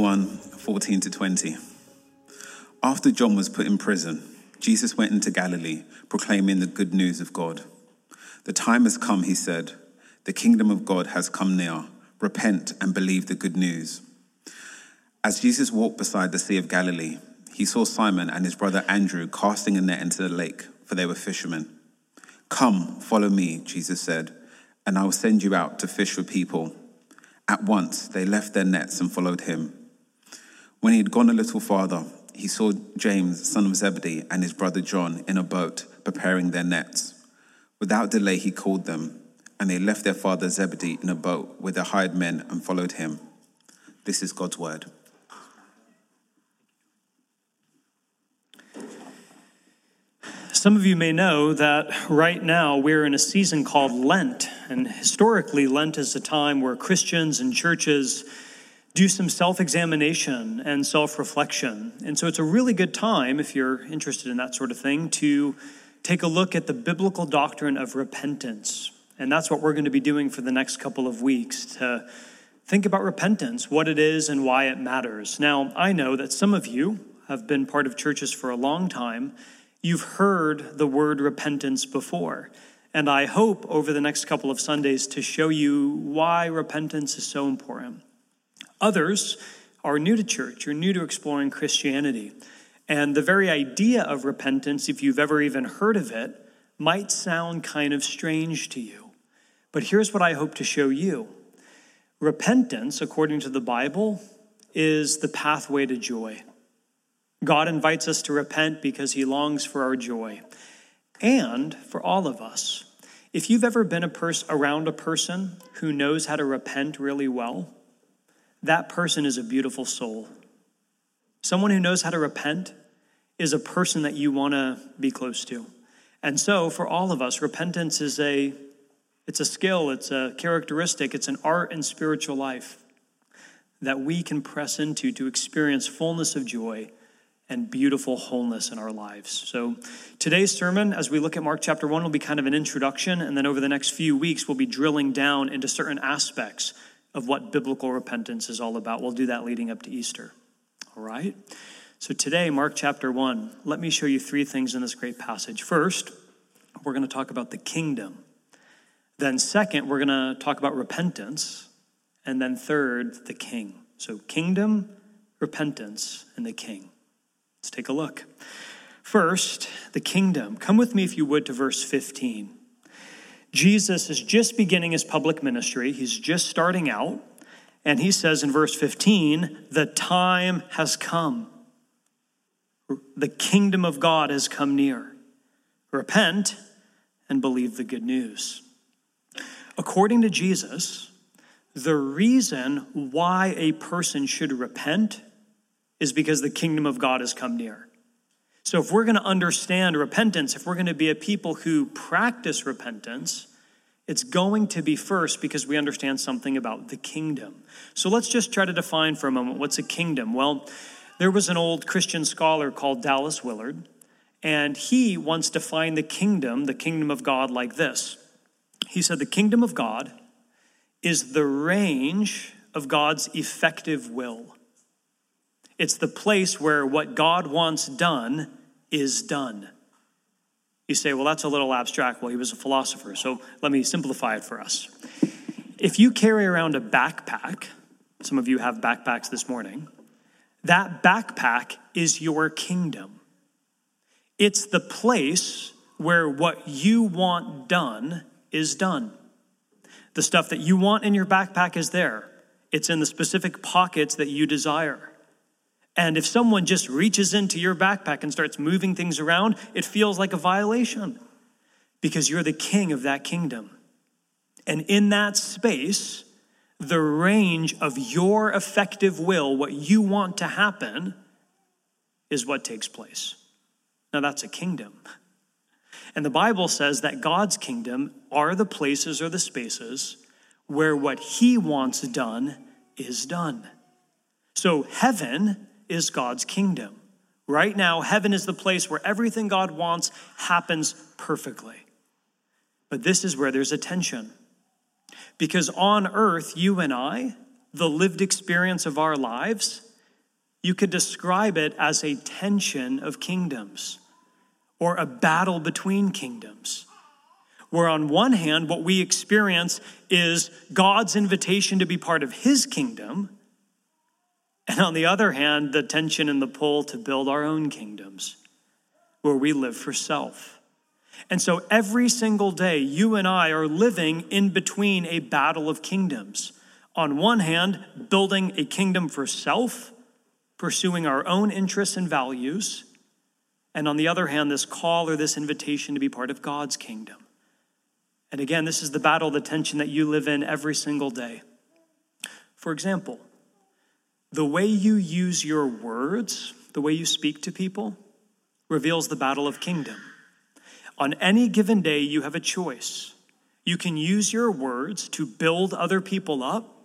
chapter 1, 14 to 20. After John was put in prison, Jesus went into Galilee, proclaiming the good news of God. The time has come, he said. The kingdom of God has come near. Repent and believe the good news. As Jesus walked beside the Sea of Galilee, he saw Simon and his brother Andrew casting a net into the lake, for they were fishermen. Come, follow me, Jesus said, and I will send you out to fish for people. At once they left their nets and followed him. When he had gone a little farther, he saw James, son of Zebedee, and his brother John in a boat preparing their nets. Without delay, he called them, and they left their father Zebedee in a boat with their hired men and followed him. This is God's word. Some of you may know that right now we're in a season called Lent. And historically, Lent is a time where Christians and churches do some self examination and self reflection. And so it's a really good time, if you're interested in that sort of thing, to take a look at the biblical doctrine of repentance. And that's what we're going to be doing for the next couple of weeks to think about repentance, what it is, and why it matters. Now, I know that some of you have been part of churches for a long time You've heard the word repentance before. And I hope over the next couple of Sundays to show you why repentance is so important. Others are new to church, you're new to exploring Christianity. And the very idea of repentance, if you've ever even heard of it, might sound kind of strange to you. But here's what I hope to show you repentance, according to the Bible, is the pathway to joy. God invites us to repent because he longs for our joy. And for all of us, if you've ever been a pers- around a person who knows how to repent really well, that person is a beautiful soul. Someone who knows how to repent is a person that you want to be close to. And so for all of us, repentance is a it's a skill, it's a characteristic, it's an art in spiritual life that we can press into to experience fullness of joy and beautiful wholeness in our lives. So, today's sermon, as we look at Mark chapter 1, will be kind of an introduction. And then over the next few weeks, we'll be drilling down into certain aspects of what biblical repentance is all about. We'll do that leading up to Easter. All right? So, today, Mark chapter 1, let me show you three things in this great passage. First, we're going to talk about the kingdom. Then, second, we're going to talk about repentance. And then, third, the king. So, kingdom, repentance, and the king. Let's take a look. First, the kingdom. Come with me, if you would, to verse 15. Jesus is just beginning his public ministry, he's just starting out. And he says in verse 15, the time has come. The kingdom of God has come near. Repent and believe the good news. According to Jesus, the reason why a person should repent is because the kingdom of God has come near. So, if we're going to understand repentance, if we're going to be a people who practice repentance, it's going to be first because we understand something about the kingdom. So, let's just try to define for a moment what's a kingdom. Well, there was an old Christian scholar called Dallas Willard, and he once defined the kingdom, the kingdom of God, like this. He said, The kingdom of God is the range of God's effective will. It's the place where what God wants done is done. You say, well, that's a little abstract. Well, he was a philosopher, so let me simplify it for us. If you carry around a backpack, some of you have backpacks this morning, that backpack is your kingdom. It's the place where what you want done is done. The stuff that you want in your backpack is there, it's in the specific pockets that you desire. And if someone just reaches into your backpack and starts moving things around, it feels like a violation because you're the king of that kingdom. And in that space, the range of your effective will, what you want to happen, is what takes place. Now, that's a kingdom. And the Bible says that God's kingdom are the places or the spaces where what He wants done is done. So, heaven is God's kingdom. Right now, heaven is the place where everything God wants happens perfectly. But this is where there's a tension. Because on earth, you and I the lived experience of our lives, you could describe it as a tension of kingdoms or a battle between kingdoms. Where, on one hand, what we experience is God's invitation to be part of his kingdom, and on the other hand, the tension and the pull to build our own kingdoms where we live for self. And so every single day, you and I are living in between a battle of kingdoms. On one hand, building a kingdom for self, pursuing our own interests and values. And on the other hand, this call or this invitation to be part of God's kingdom. And again, this is the battle, the tension that you live in every single day. For example, the way you use your words, the way you speak to people, reveals the battle of kingdom. On any given day, you have a choice. You can use your words to build other people up,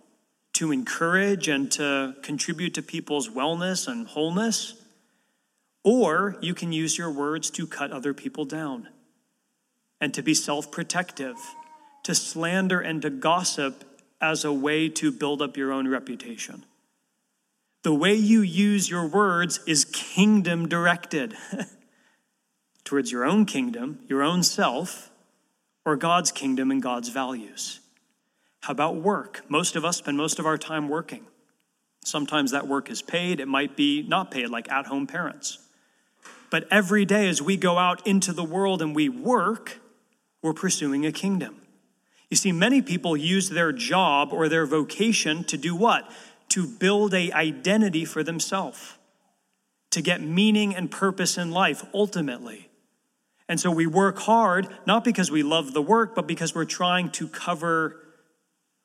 to encourage and to contribute to people's wellness and wholeness, or you can use your words to cut other people down and to be self protective, to slander and to gossip as a way to build up your own reputation. The way you use your words is kingdom directed. towards your own kingdom, your own self, or God's kingdom and God's values? How about work? Most of us spend most of our time working. Sometimes that work is paid, it might be not paid, like at home parents. But every day as we go out into the world and we work, we're pursuing a kingdom. You see, many people use their job or their vocation to do what? To build a identity for themselves, to get meaning and purpose in life ultimately. And so we work hard, not because we love the work, but because we're trying to cover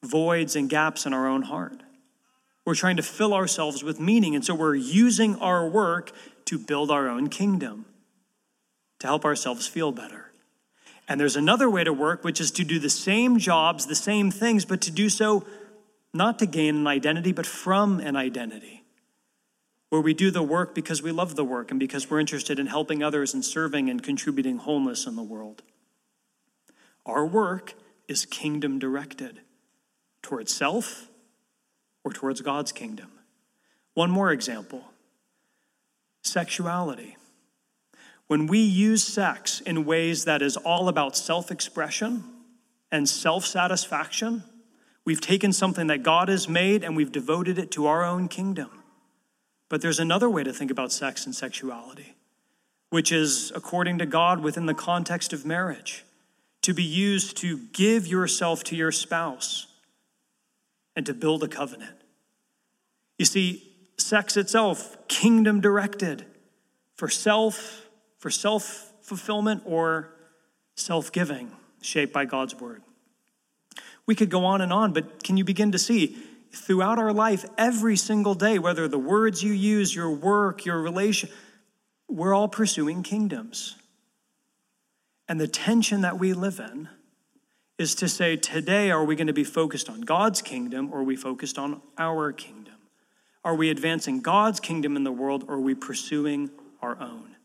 voids and gaps in our own heart. We're trying to fill ourselves with meaning. And so we're using our work to build our own kingdom, to help ourselves feel better. And there's another way to work, which is to do the same jobs, the same things, but to do so not to gain an identity, but from an identity where we do the work because we love the work and because we're interested in helping others and serving and contributing wholeness in the world. Our work is kingdom directed towards self or towards God's kingdom. One more example sexuality. When we use sex in ways that is all about self expression and self satisfaction, we've taken something that God has made and we've devoted it to our own kingdom. But there's another way to think about sex and sexuality, which is according to God within the context of marriage, to be used to give yourself to your spouse and to build a covenant. You see, sex itself, kingdom directed for self, for self fulfillment or self giving, shaped by God's word. We could go on and on, but can you begin to see throughout our life, every single day, whether the words you use, your work, your relation, we're all pursuing kingdoms. And the tension that we live in is to say, today, are we going to be focused on God's kingdom or are we focused on our kingdom? Are we advancing God's kingdom in the world or are we pursuing our own?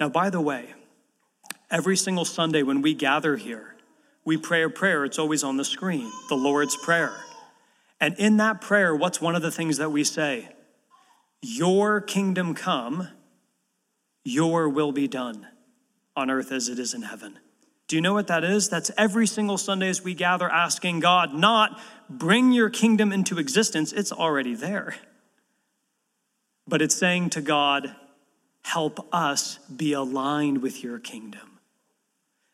Now, by the way, every single Sunday when we gather here, we pray a prayer. It's always on the screen, the Lord's Prayer. And in that prayer, what's one of the things that we say? Your kingdom come, your will be done on earth as it is in heaven. Do you know what that is? That's every single Sunday as we gather asking God, not bring your kingdom into existence, it's already there. But it's saying to God, help us be aligned with your kingdom.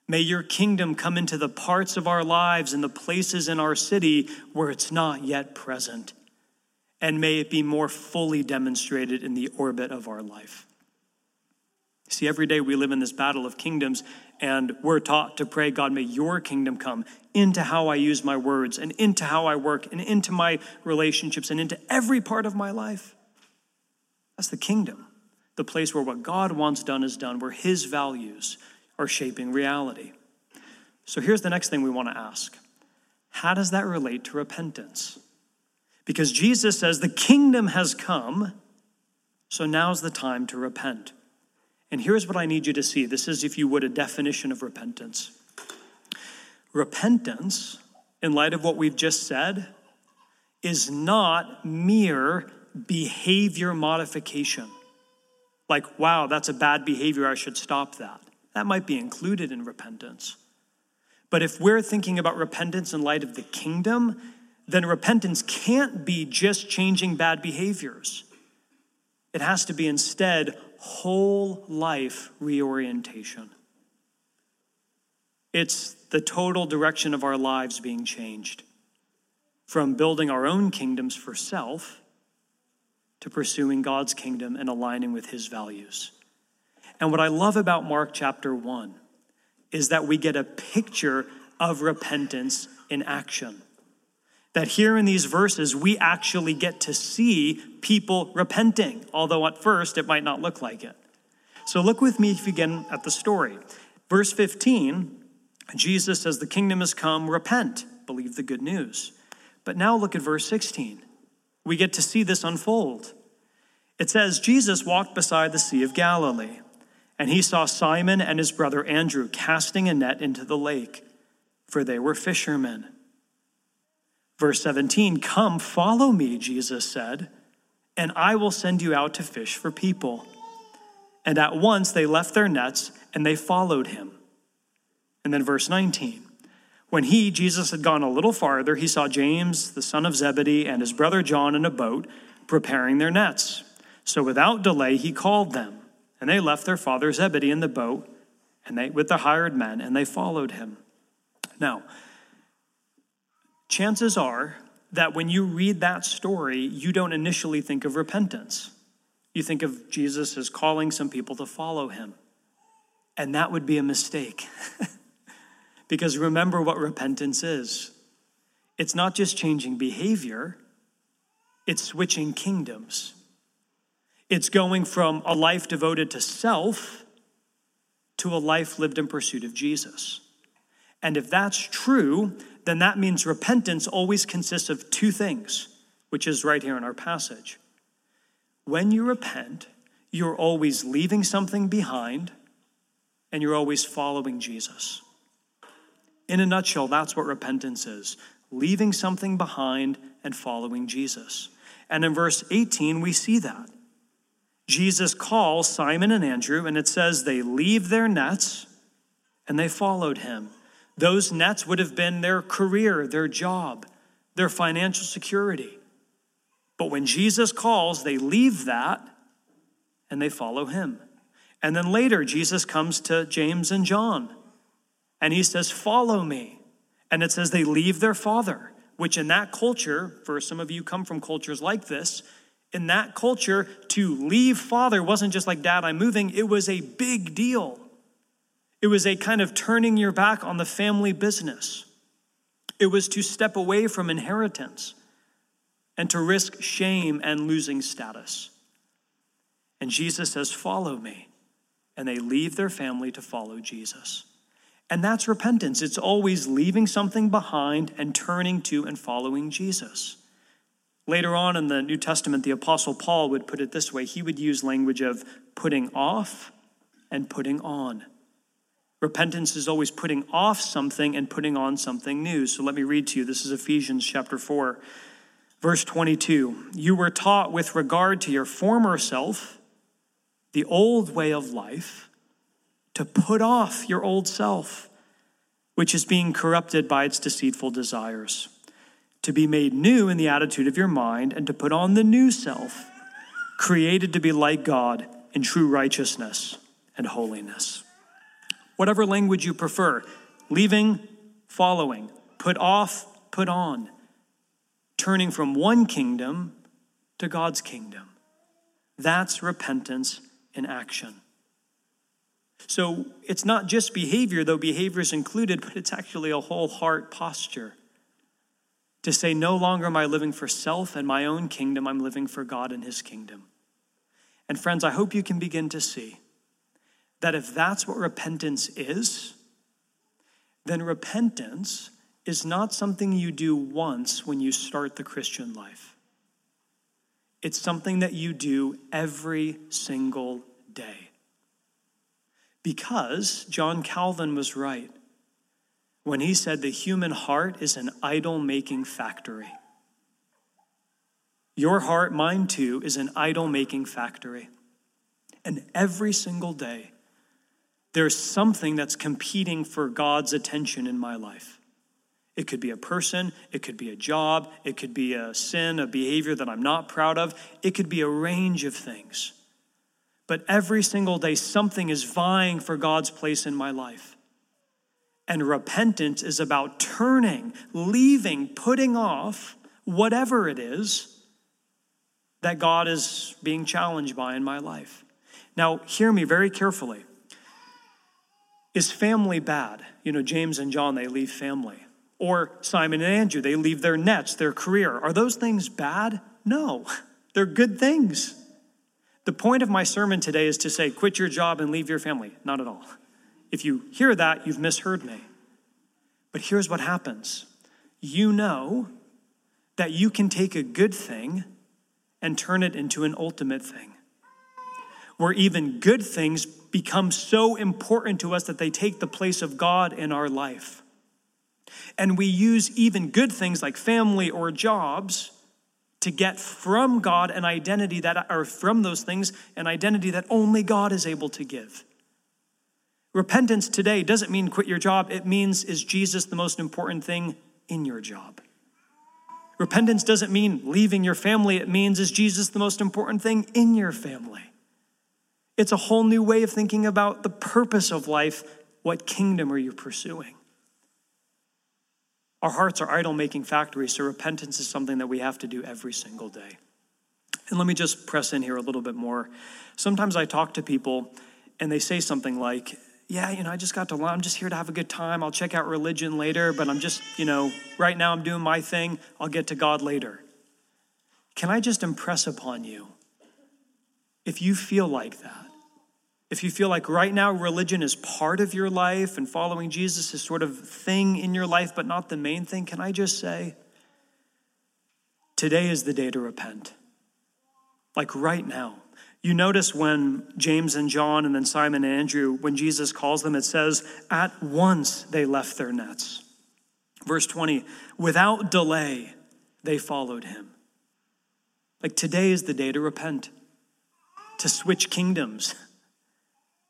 May your kingdom come into the parts of our lives and the places in our city where it's not yet present. And may it be more fully demonstrated in the orbit of our life. See, every day we live in this battle of kingdoms, and we're taught to pray, God, may your kingdom come into how I use my words, and into how I work, and into my relationships, and into every part of my life. That's the kingdom, the place where what God wants done is done, where his values, are shaping reality. So here's the next thing we want to ask How does that relate to repentance? Because Jesus says the kingdom has come, so now's the time to repent. And here's what I need you to see this is, if you would, a definition of repentance. Repentance, in light of what we've just said, is not mere behavior modification. Like, wow, that's a bad behavior, I should stop that. That might be included in repentance. But if we're thinking about repentance in light of the kingdom, then repentance can't be just changing bad behaviors. It has to be instead whole life reorientation. It's the total direction of our lives being changed from building our own kingdoms for self to pursuing God's kingdom and aligning with his values. And what I love about Mark chapter 1 is that we get a picture of repentance in action. That here in these verses, we actually get to see people repenting, although at first it might not look like it. So look with me again at the story. Verse 15, Jesus says, The kingdom has come, repent, believe the good news. But now look at verse 16. We get to see this unfold. It says, Jesus walked beside the Sea of Galilee, and he saw Simon and his brother Andrew casting a net into the lake, for they were fishermen. Verse 17, Come, follow me, Jesus said, and I will send you out to fish for people. And at once they left their nets and they followed him. And then verse 19, when he, Jesus, had gone a little farther, he saw James, the son of Zebedee, and his brother John in a boat preparing their nets. So without delay, he called them, and they left their father Zebedee in the boat and they, with the hired men, and they followed him. Now, chances are that when you read that story, you don't initially think of repentance. You think of Jesus as calling some people to follow him. And that would be a mistake. because remember what repentance is it's not just changing behavior, it's switching kingdoms. It's going from a life devoted to self to a life lived in pursuit of Jesus. And if that's true, then that means repentance always consists of two things, which is right here in our passage. When you repent, you're always leaving something behind and you're always following Jesus. In a nutshell, that's what repentance is leaving something behind and following Jesus. And in verse 18, we see that. Jesus calls Simon and Andrew, and it says they leave their nets and they followed him. Those nets would have been their career, their job, their financial security. But when Jesus calls, they leave that and they follow him. And then later, Jesus comes to James and John and he says, Follow me. And it says they leave their father, which in that culture, for some of you come from cultures like this, in that culture, to leave father wasn't just like, Dad, I'm moving. It was a big deal. It was a kind of turning your back on the family business. It was to step away from inheritance and to risk shame and losing status. And Jesus says, Follow me. And they leave their family to follow Jesus. And that's repentance. It's always leaving something behind and turning to and following Jesus. Later on in the New Testament, the Apostle Paul would put it this way he would use language of putting off and putting on. Repentance is always putting off something and putting on something new. So let me read to you. This is Ephesians chapter 4, verse 22. You were taught with regard to your former self, the old way of life, to put off your old self, which is being corrupted by its deceitful desires to be made new in the attitude of your mind, and to put on the new self, created to be like God in true righteousness and holiness. Whatever language you prefer, leaving, following, put off, put on, turning from one kingdom to God's kingdom. That's repentance in action. So it's not just behavior, though behavior is included, but it's actually a whole heart posture to say, no longer am I living for self and my own kingdom, I'm living for God and his kingdom. And friends, I hope you can begin to see that if that's what repentance is, then repentance is not something you do once when you start the Christian life. It's something that you do every single day. Because John Calvin was right when he said the human heart is an idol making factory. Your heart, mine too, is an idol making factory. And every single day, there's something that's competing for God's attention in my life. It could be a person, it could be a job, it could be a sin, a behavior that I'm not proud of, it could be a range of things. But every single day, something is vying for God's place in my life. And repentance is about turning, leaving, putting off whatever it is that God is being challenged by in my life. Now, hear me very carefully. Is family bad? You know, James and John, they leave family. Or Simon and Andrew, they leave their nets, their career. Are those things bad? No, they're good things. The point of my sermon today is to say, quit your job and leave your family. Not at all. If you hear that, you've misheard me. But here's what happens you know that you can take a good thing and turn it into an ultimate thing, where even good things become so important to us that they take the place of God in our life. And we use even good things like family or jobs to get from God an identity that, or from those things, an identity that only God is able to give. Repentance today doesn't mean quit your job. It means, is Jesus the most important thing in your job? Repentance doesn't mean leaving your family. It means, is Jesus the most important thing in your family? It's a whole new way of thinking about the purpose of life. What kingdom are you pursuing? Our hearts are idol making factories, so repentance is something that we have to do every single day. And let me just press in here a little bit more. Sometimes I talk to people and they say something like, yeah, you know, I just got to, I'm just here to have a good time. I'll check out religion later, but I'm just, you know, right now I'm doing my thing. I'll get to God later. Can I just impress upon you, if you feel like that, if you feel like right now religion is part of your life and following Jesus is sort of thing in your life, but not the main thing, can I just say, today is the day to repent. Like right now. You notice when James and John and then Simon and Andrew, when Jesus calls them, it says, at once they left their nets. Verse 20, without delay, they followed him. Like today is the day to repent, to switch kingdoms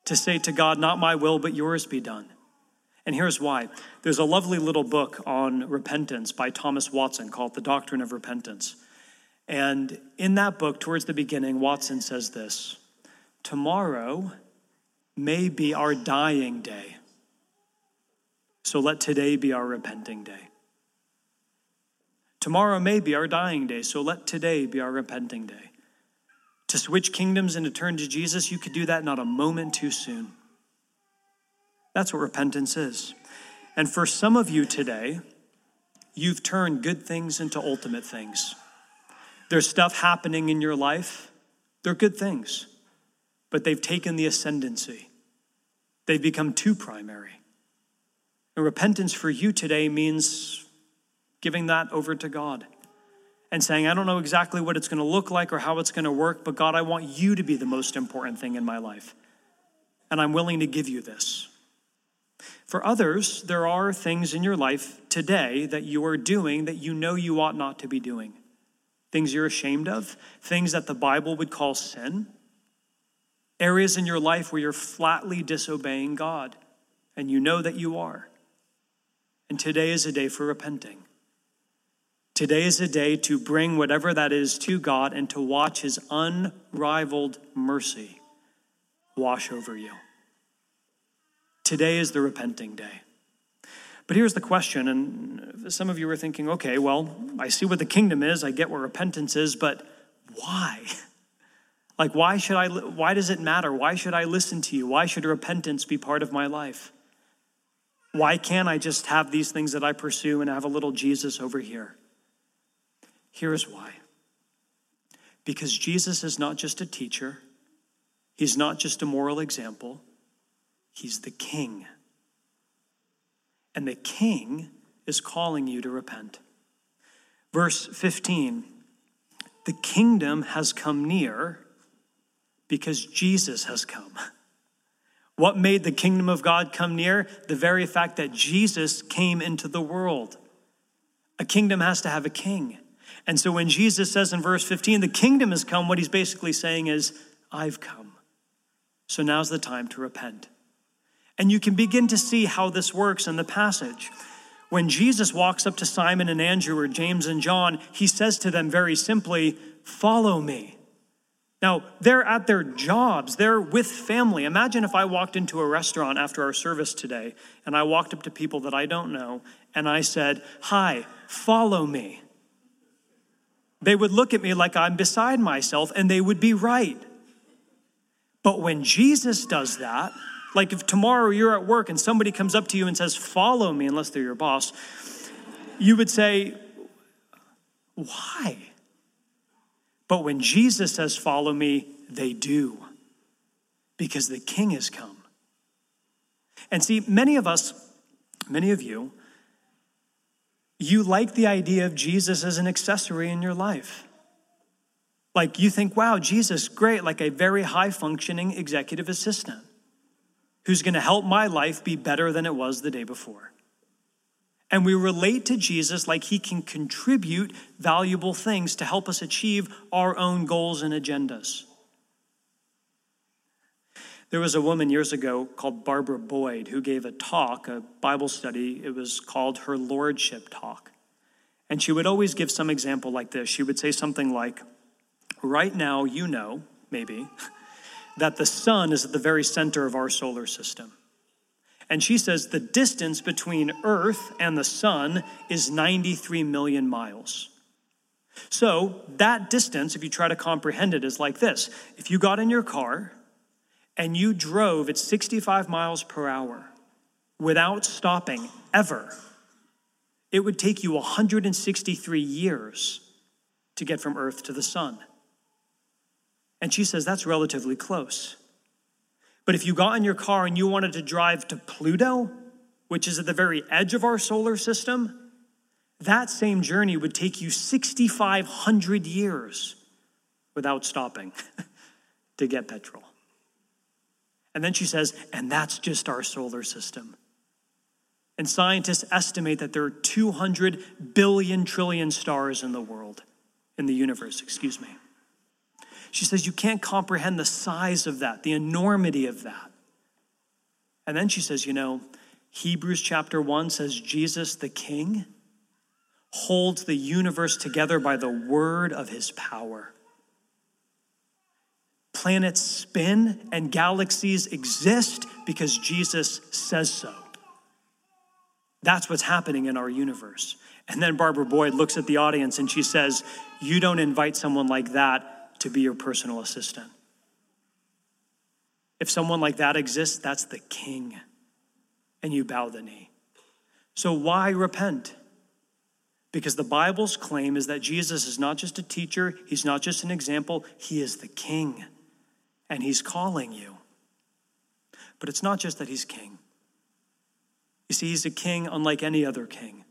to say to God, Not my will, but yours be done. And here's why. There's a lovely little book on repentance by Thomas Watson called The Doctrine of Repentance. And in that book, towards the beginning, Watson says this Tomorrow may be our dying day. So let today be our repenting day. Tomorrow may be our dying day, so let today be our repenting day to switch kingdoms and to turn to Jesus, you could do that not a moment too soon. That's what repentance is. And for some of you today, you've turned good things into ultimate things. There's stuff happening in your life, they're good things, but they've taken the ascendancy. They've become too primary. And repentance for you today means giving that over to God and saying, I don't know exactly what it's going to look like or how it's going to work, but God, I want you to be the most important thing in my life. And I'm willing to give you this. For others, there are things in your life today that you are doing that you know you ought not to be doing. Things you're ashamed of, things that the Bible would call sin, areas in your life where you're flatly disobeying God, and you know that you are. And today is a day for repenting. Today is a day to bring whatever that is to God and to watch his unrivaled mercy wash over you. Today is the repenting day. But here's the question, and some of you are thinking, okay, well, I see what the kingdom is, I get what repentance is, but why? Like, why should I, why does it matter? Why should I listen to you? Why should repentance be part of my life? Why can't I just have these things that I pursue and have a little Jesus over here? Here's why. Because Jesus is not just a teacher, he's not just a moral example, he's the king. And the king is calling you to repent. Verse 15 the kingdom has come near because Jesus has come. What made the kingdom of God come near? The very fact that Jesus came into the world. A kingdom has to have a king. And so when Jesus says in verse 15, the kingdom has come, what he's basically saying is, I've come. So now's the time to repent. And you can begin to see how this works in the passage. When Jesus walks up to Simon and Andrew or James and John, he says to them very simply, Follow me. Now, they're at their jobs, they're with family. Imagine if I walked into a restaurant after our service today and I walked up to people that I don't know and I said, Hi, follow me. They would look at me like I'm beside myself and they would be right. But when Jesus does that, like if tomorrow you're at work and somebody comes up to you and says, Follow me, unless they're your boss, you would say, Why? But when Jesus says, Follow me, they do, because the king has come. And see, many of us, many of you, you like the idea of Jesus as an accessory in your life. Like you think, wow, Jesus, great, like a very high functioning executive assistant who's going to help my life be better than it was the day before. And we relate to Jesus like he can contribute valuable things to help us achieve our own goals and agendas. There was a woman years ago called Barbara Boyd who gave a talk, a Bible study. It was called her Lordship Talk. And she would always give some example like this. She would say something like, Right now, you know, maybe, that the sun is at the very center of our solar system. And she says the distance between Earth and the sun is 93 million miles. So, that distance, if you try to comprehend it, is like this if you got in your car and you drove at 65 miles per hour without stopping ever, it would take you 163 years to get from Earth to the sun. And she says that's relatively close. But if you got in your car and you wanted to drive to Pluto, which is at the very edge of our solar system, that same journey would take you 6,500 years without stopping to get petrol. And then she says, and that's just our solar system. And scientists estimate that there are 200 billion trillion stars in the world, in the universe, excuse me. She says, You can't comprehend the size of that, the enormity of that. And then she says, You know, Hebrews chapter 1 says, Jesus the King holds the universe together by the word of his power. Planets spin and galaxies exist because Jesus says so. That's what's happening in our universe. And then Barbara Boyd looks at the audience and she says, You don't invite someone like that to be your personal assistant. If someone like that exists, that's the king, and you bow the knee. So, why repent? Because the Bible's claim is that Jesus is not just a teacher, he's not just an example, he is the king, and he's calling you. But it's not just that he's king. You see, he's a king unlike any other king.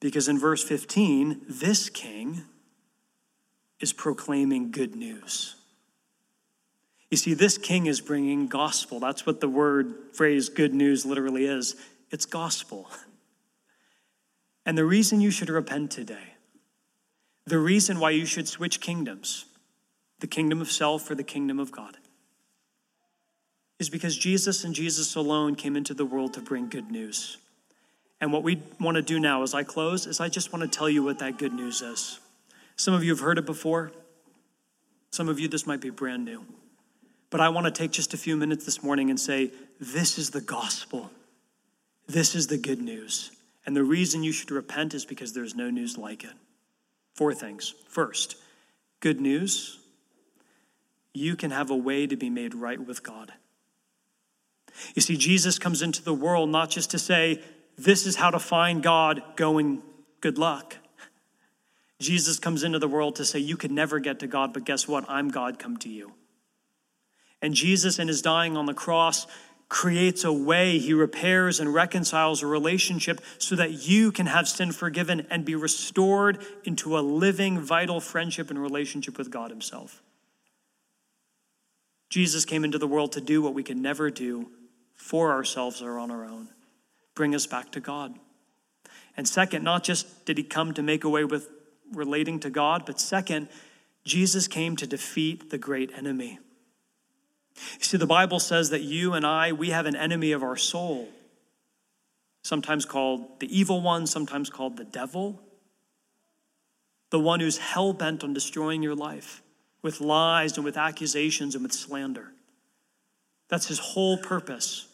Because in verse 15, this king is proclaiming good news. You see, this king is bringing gospel. That's what the word phrase good news literally is it's gospel. And the reason you should repent today, the reason why you should switch kingdoms, the kingdom of self for the kingdom of God, is because Jesus and Jesus alone came into the world to bring good news. And what we want to do now as I close is I just want to tell you what that good news is. Some of you have heard it before. Some of you, this might be brand new. But I want to take just a few minutes this morning and say, this is the gospel. This is the good news. And the reason you should repent is because there's no news like it. Four things. First, good news you can have a way to be made right with God. You see, Jesus comes into the world not just to say, this is how to find God, going, good luck. Jesus comes into the world to say, You could never get to God, but guess what? I'm God, come to you. And Jesus, in his dying on the cross, creates a way. He repairs and reconciles a relationship so that you can have sin forgiven and be restored into a living, vital friendship and relationship with God Himself. Jesus came into the world to do what we could never do for ourselves or on our own bring us back to God. And second, not just did He come to make away with relating to God, but second, Jesus came to defeat the great enemy. You see, the Bible says that you and I, we have an enemy of our soul, sometimes called the evil one, sometimes called the devil, the one who's hell bent on destroying your life with lies and with accusations and with slander. That's his whole purpose.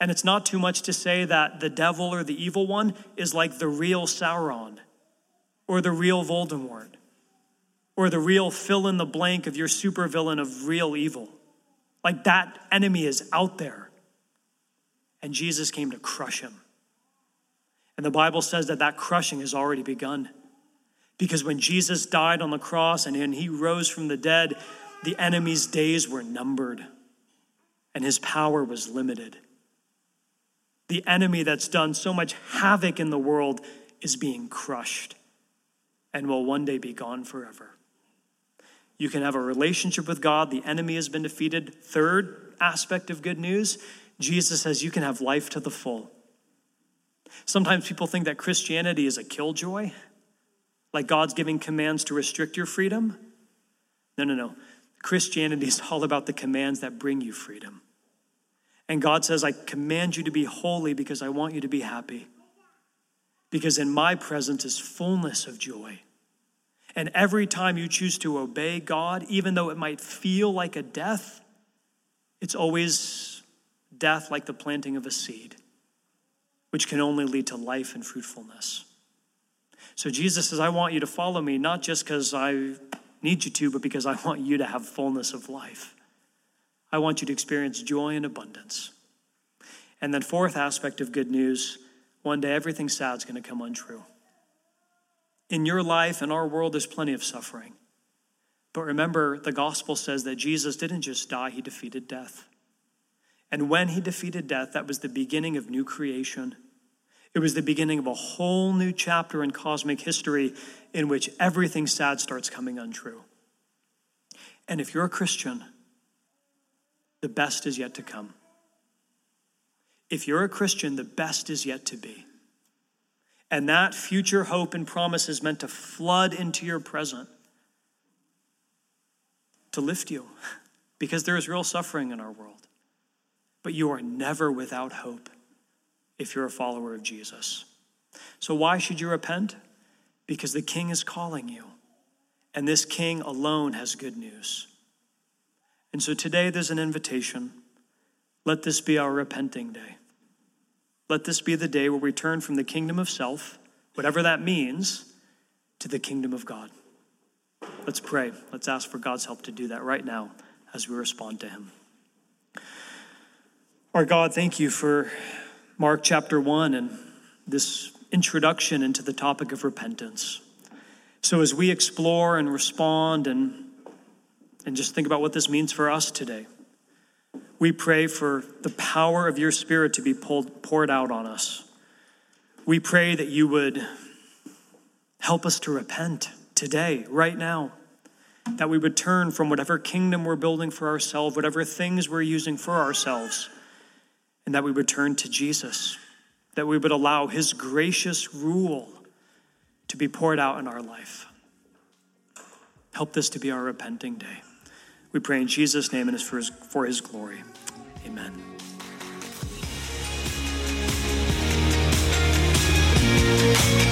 And it's not too much to say that the devil or the evil one is like the real Sauron or the real Voldemort or the real fill in the blank of your supervillain of real evil. Like that enemy is out there. And Jesus came to crush him. And the Bible says that that crushing has already begun. Because when Jesus died on the cross and he rose from the dead, the enemy's days were numbered and his power was limited. The enemy that's done so much havoc in the world is being crushed and will one day be gone forever. You can have a relationship with God, the enemy has been defeated. Third aspect of good news Jesus says you can have life to the full. Sometimes people think that Christianity is a killjoy, like God's giving commands to restrict your freedom. No, no, no. Christianity is all about the commands that bring you freedom. And God says, I command you to be holy because I want you to be happy. Because in my presence is fullness of joy. And every time you choose to obey God, even though it might feel like a death, it's always death like the planting of a seed, which can only lead to life and fruitfulness. So Jesus says, I want you to follow me, not just because I need you to, but because I want you to have fullness of life. I want you to experience joy and abundance. And then, fourth aspect of good news one day everything sad is going to come untrue. In your life, in our world, there's plenty of suffering. But remember, the gospel says that Jesus didn't just die, he defeated death. And when he defeated death, that was the beginning of new creation. It was the beginning of a whole new chapter in cosmic history in which everything sad starts coming untrue. And if you're a Christian, the best is yet to come. If you're a Christian, the best is yet to be. And that future hope and promise is meant to flood into your present, to lift you, because there is real suffering in our world. But you are never without hope if you're a follower of Jesus. So, why should you repent? Because the King is calling you, and this King alone has good news. And so today there's an invitation. Let this be our repenting day. Let this be the day where we turn from the kingdom of self, whatever that means, to the kingdom of God. Let's pray. Let's ask for God's help to do that right now as we respond to Him. Our God, thank you for Mark chapter 1 and this introduction into the topic of repentance. So, as we explore and respond and and just think about what this means for us today. We pray for the power of your Spirit to be pulled, poured out on us. We pray that you would help us to repent today, right now, that we would turn from whatever kingdom we're building for ourselves, whatever things we're using for ourselves, and that we would turn to Jesus, that we would allow his gracious rule to be poured out in our life. Help this to be our repenting day. We pray in Jesus' name and it's for his, for his glory. Amen. Thank you.